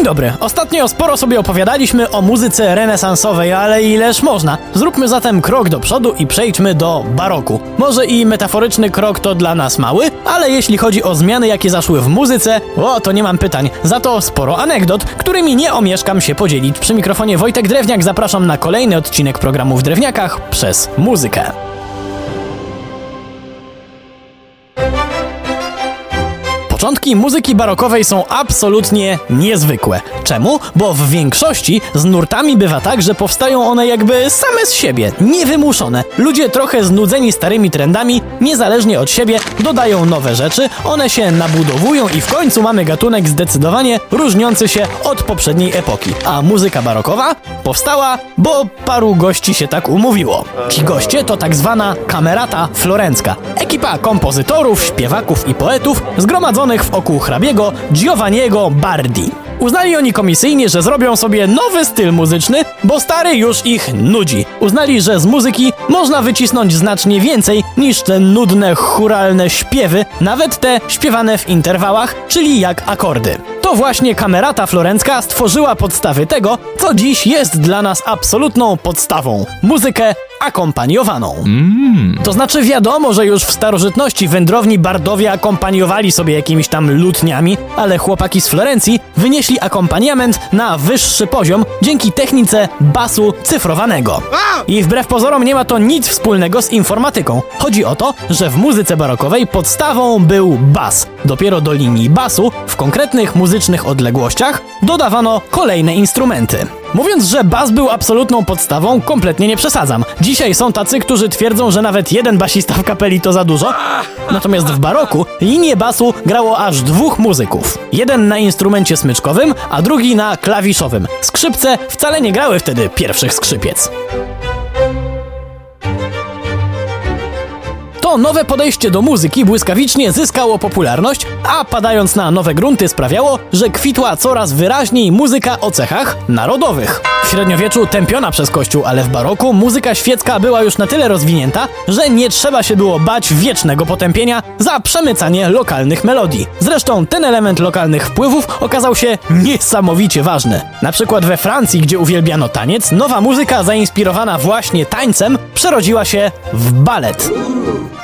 Dzień dobry. Ostatnio sporo sobie opowiadaliśmy o muzyce renesansowej, ale ileż można. Zróbmy zatem krok do przodu i przejdźmy do baroku. Może i metaforyczny krok to dla nas mały, ale jeśli chodzi o zmiany, jakie zaszły w muzyce, o, to nie mam pytań. Za to sporo anegdot, którymi nie omieszkam się podzielić. Przy mikrofonie Wojtek Drewniak zapraszam na kolejny odcinek programu w Drewniakach przez muzykę. Początki muzyki barokowej są absolutnie niezwykłe. Czemu? Bo w większości z nurtami bywa tak, że powstają one jakby same z siebie, niewymuszone. Ludzie trochę znudzeni starymi trendami, niezależnie od siebie, dodają nowe rzeczy, one się nabudowują i w końcu mamy gatunek zdecydowanie różniący się od poprzedniej epoki. A muzyka barokowa powstała, bo paru gości się tak umówiło. Ci goście to tak zwana kamerata florencka. Ekipa kompozytorów, śpiewaków i poetów zgromadzonych wokół hrabiego Giovanniego Bardi. Uznali oni komisyjnie, że zrobią sobie nowy styl muzyczny, bo stary już ich nudzi. Uznali, że z muzyki można wycisnąć znacznie więcej niż te nudne, churalne śpiewy, nawet te śpiewane w interwałach, czyli jak akordy. To właśnie kamerata florencka stworzyła podstawy tego, co dziś jest dla nas absolutną podstawą muzykę akompaniowaną. To znaczy wiadomo, że już w starożytności wędrowni bardowie akompaniowali sobie jakimiś tam lutniami, ale chłopaki z Florencji wynieśli akompaniament na wyższy poziom dzięki technice basu cyfrowanego. I wbrew pozorom nie ma to nic wspólnego z informatyką. Chodzi o to, że w muzyce barokowej podstawą był bas. Dopiero do linii basu w konkretnych muzycznych odległościach dodawano kolejne instrumenty. Mówiąc, że bas był absolutną podstawą, kompletnie nie przesadzam. Dzisiaj są tacy, którzy twierdzą, że nawet jeden basista w kapeli to za dużo. Natomiast w baroku linię basu grało aż dwóch muzyków. Jeden na instrumencie smyczkowym, a drugi na klawiszowym. Skrzypce wcale nie grały wtedy pierwszych skrzypiec. To nowe podejście do muzyki błyskawicznie zyskało popularność, a padając na nowe grunty sprawiało, że kwitła coraz wyraźniej muzyka o cechach narodowych. W średniowieczu tępiona przez kościół, ale w baroku muzyka świecka była już na tyle rozwinięta, że nie trzeba się było bać wiecznego potępienia za przemycanie lokalnych melodii. Zresztą ten element lokalnych wpływów okazał się niesamowicie ważny. Na przykład we Francji, gdzie uwielbiano taniec, nowa muzyka zainspirowana właśnie tańcem przerodziła się w balet.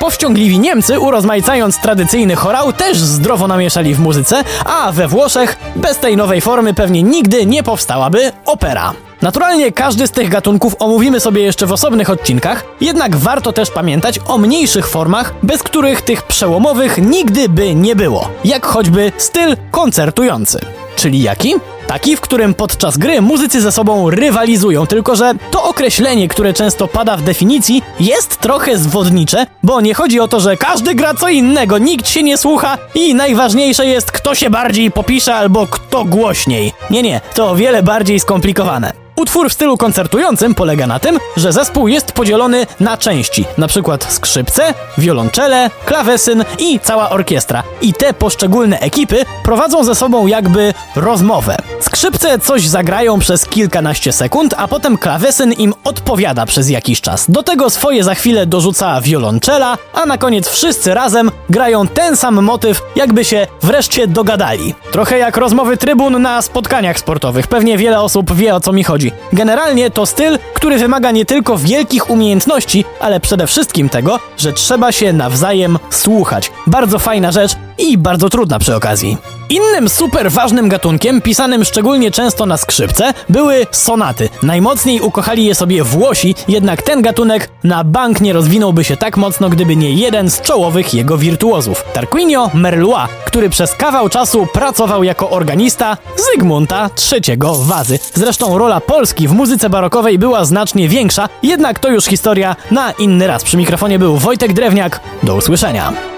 Powściągliwi Niemcy, urozmaicając tradycyjny chorał, też zdrowo namieszali w muzyce, a we Włoszech bez tej nowej formy pewnie nigdy nie powstałaby opera. Naturalnie każdy z tych gatunków omówimy sobie jeszcze w osobnych odcinkach, jednak warto też pamiętać o mniejszych formach, bez których tych przełomowych nigdy by nie było, jak choćby styl koncertujący. Czyli jaki? Taki, w którym podczas gry muzycy ze sobą rywalizują, tylko że to określenie, które często pada w definicji, jest trochę zwodnicze, bo nie chodzi o to, że każdy gra co innego, nikt się nie słucha i najważniejsze jest, kto się bardziej popisze albo kto głośniej. Nie, nie, to o wiele bardziej skomplikowane. Utwór w stylu koncertującym polega na tym, że zespół jest podzielony na części, na przykład skrzypce, wiolonczele, klawesyn i cała orkiestra. I te poszczególne ekipy prowadzą ze sobą jakby rozmowę. Skrzypce coś zagrają przez kilkanaście sekund, a potem klawesyn im odpowiada przez jakiś czas. Do tego swoje za chwilę dorzuca wiolonczela, a na koniec wszyscy razem grają ten sam motyw, jakby się wreszcie dogadali. Trochę jak rozmowy trybun na spotkaniach sportowych. Pewnie wiele osób wie o co mi chodzi. Generalnie to styl, który wymaga nie tylko wielkich umiejętności, ale przede wszystkim tego, że trzeba się nawzajem słuchać. Bardzo fajna rzecz i bardzo trudna przy okazji. Innym super ważnym gatunkiem, pisanym szczególnie często na skrzypce, były sonaty. Najmocniej ukochali je sobie Włosi, jednak ten gatunek na bank nie rozwinąłby się tak mocno, gdyby nie jeden z czołowych jego wirtuozów. Tarquinio Merlois, który przez kawał czasu pracował jako organista Zygmunta III Wazy. Zresztą rola Polski w muzyce barokowej była znacznie większa, jednak to już historia na inny raz. Przy mikrofonie był Wojtek Drewniak. Do usłyszenia.